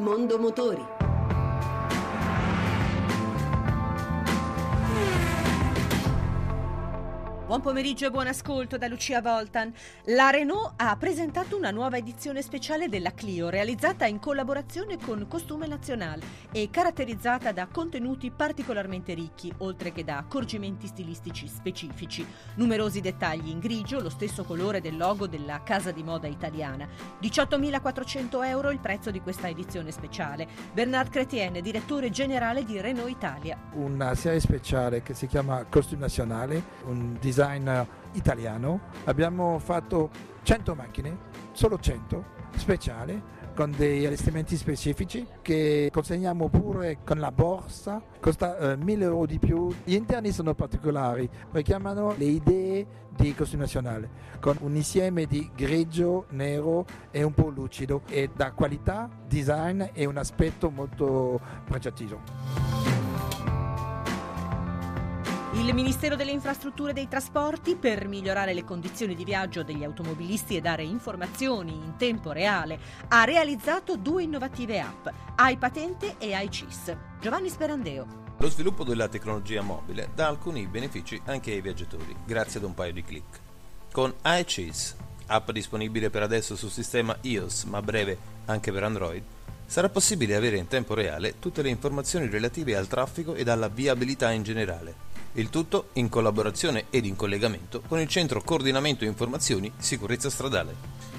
Mondo Motori. Buon pomeriggio e buon ascolto da Lucia Voltan. La Renault ha presentato una nuova edizione speciale della Clio realizzata in collaborazione con Costume Nazionale e caratterizzata da contenuti particolarmente ricchi, oltre che da accorgimenti stilistici specifici. Numerosi dettagli in grigio, lo stesso colore del logo della casa di moda italiana. 18.400 euro il prezzo di questa edizione speciale. Bernard Chrétien, direttore generale di Renault Italia. Una serie speciale che si chiama Costume Nazionale, un design design italiano. Abbiamo fatto 100 macchine, solo 100, speciali, con degli allestimenti specifici che consegniamo pure con la borsa, costa eh, 1000 euro di più. Gli interni sono particolari, richiamano le idee di costume nazionale, con un insieme di grigio, nero e un po' lucido e da qualità, design e un aspetto molto pregiativo. Il Ministero delle Infrastrutture e dei Trasporti, per migliorare le condizioni di viaggio degli automobilisti e dare informazioni in tempo reale, ha realizzato due innovative app, iPatente e iCIS. Giovanni Sperandeo. Lo sviluppo della tecnologia mobile dà alcuni benefici anche ai viaggiatori, grazie ad un paio di clic. Con iChiz, app disponibile per adesso sul sistema iOS, ma a breve anche per Android, sarà possibile avere in tempo reale tutte le informazioni relative al traffico ed alla viabilità in generale il tutto in collaborazione ed in collegamento con il Centro Coordinamento Informazioni Sicurezza Stradale.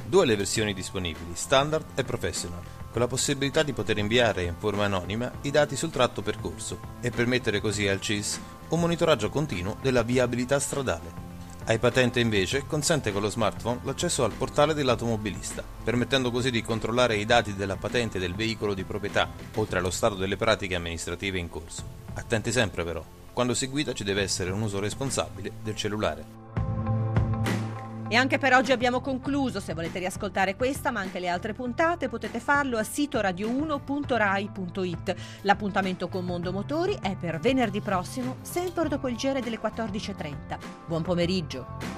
Due le versioni disponibili, Standard e Professional, con la possibilità di poter inviare in forma anonima i dati sul tratto percorso e permettere così al CIS un monitoraggio continuo della viabilità stradale. Ai patente invece consente con lo smartphone l'accesso al portale dell'automobilista, permettendo così di controllare i dati della patente del veicolo di proprietà, oltre allo stato delle pratiche amministrative in corso. Attenti sempre però, quando si guida ci deve essere un uso responsabile del cellulare. E anche per oggi abbiamo concluso. Se volete riascoltare questa, ma anche le altre puntate, potete farlo a sito radio1.rai.it. L'appuntamento con Mondo Motori è per venerdì prossimo, sempre dopo il giro delle 14.30. Buon pomeriggio.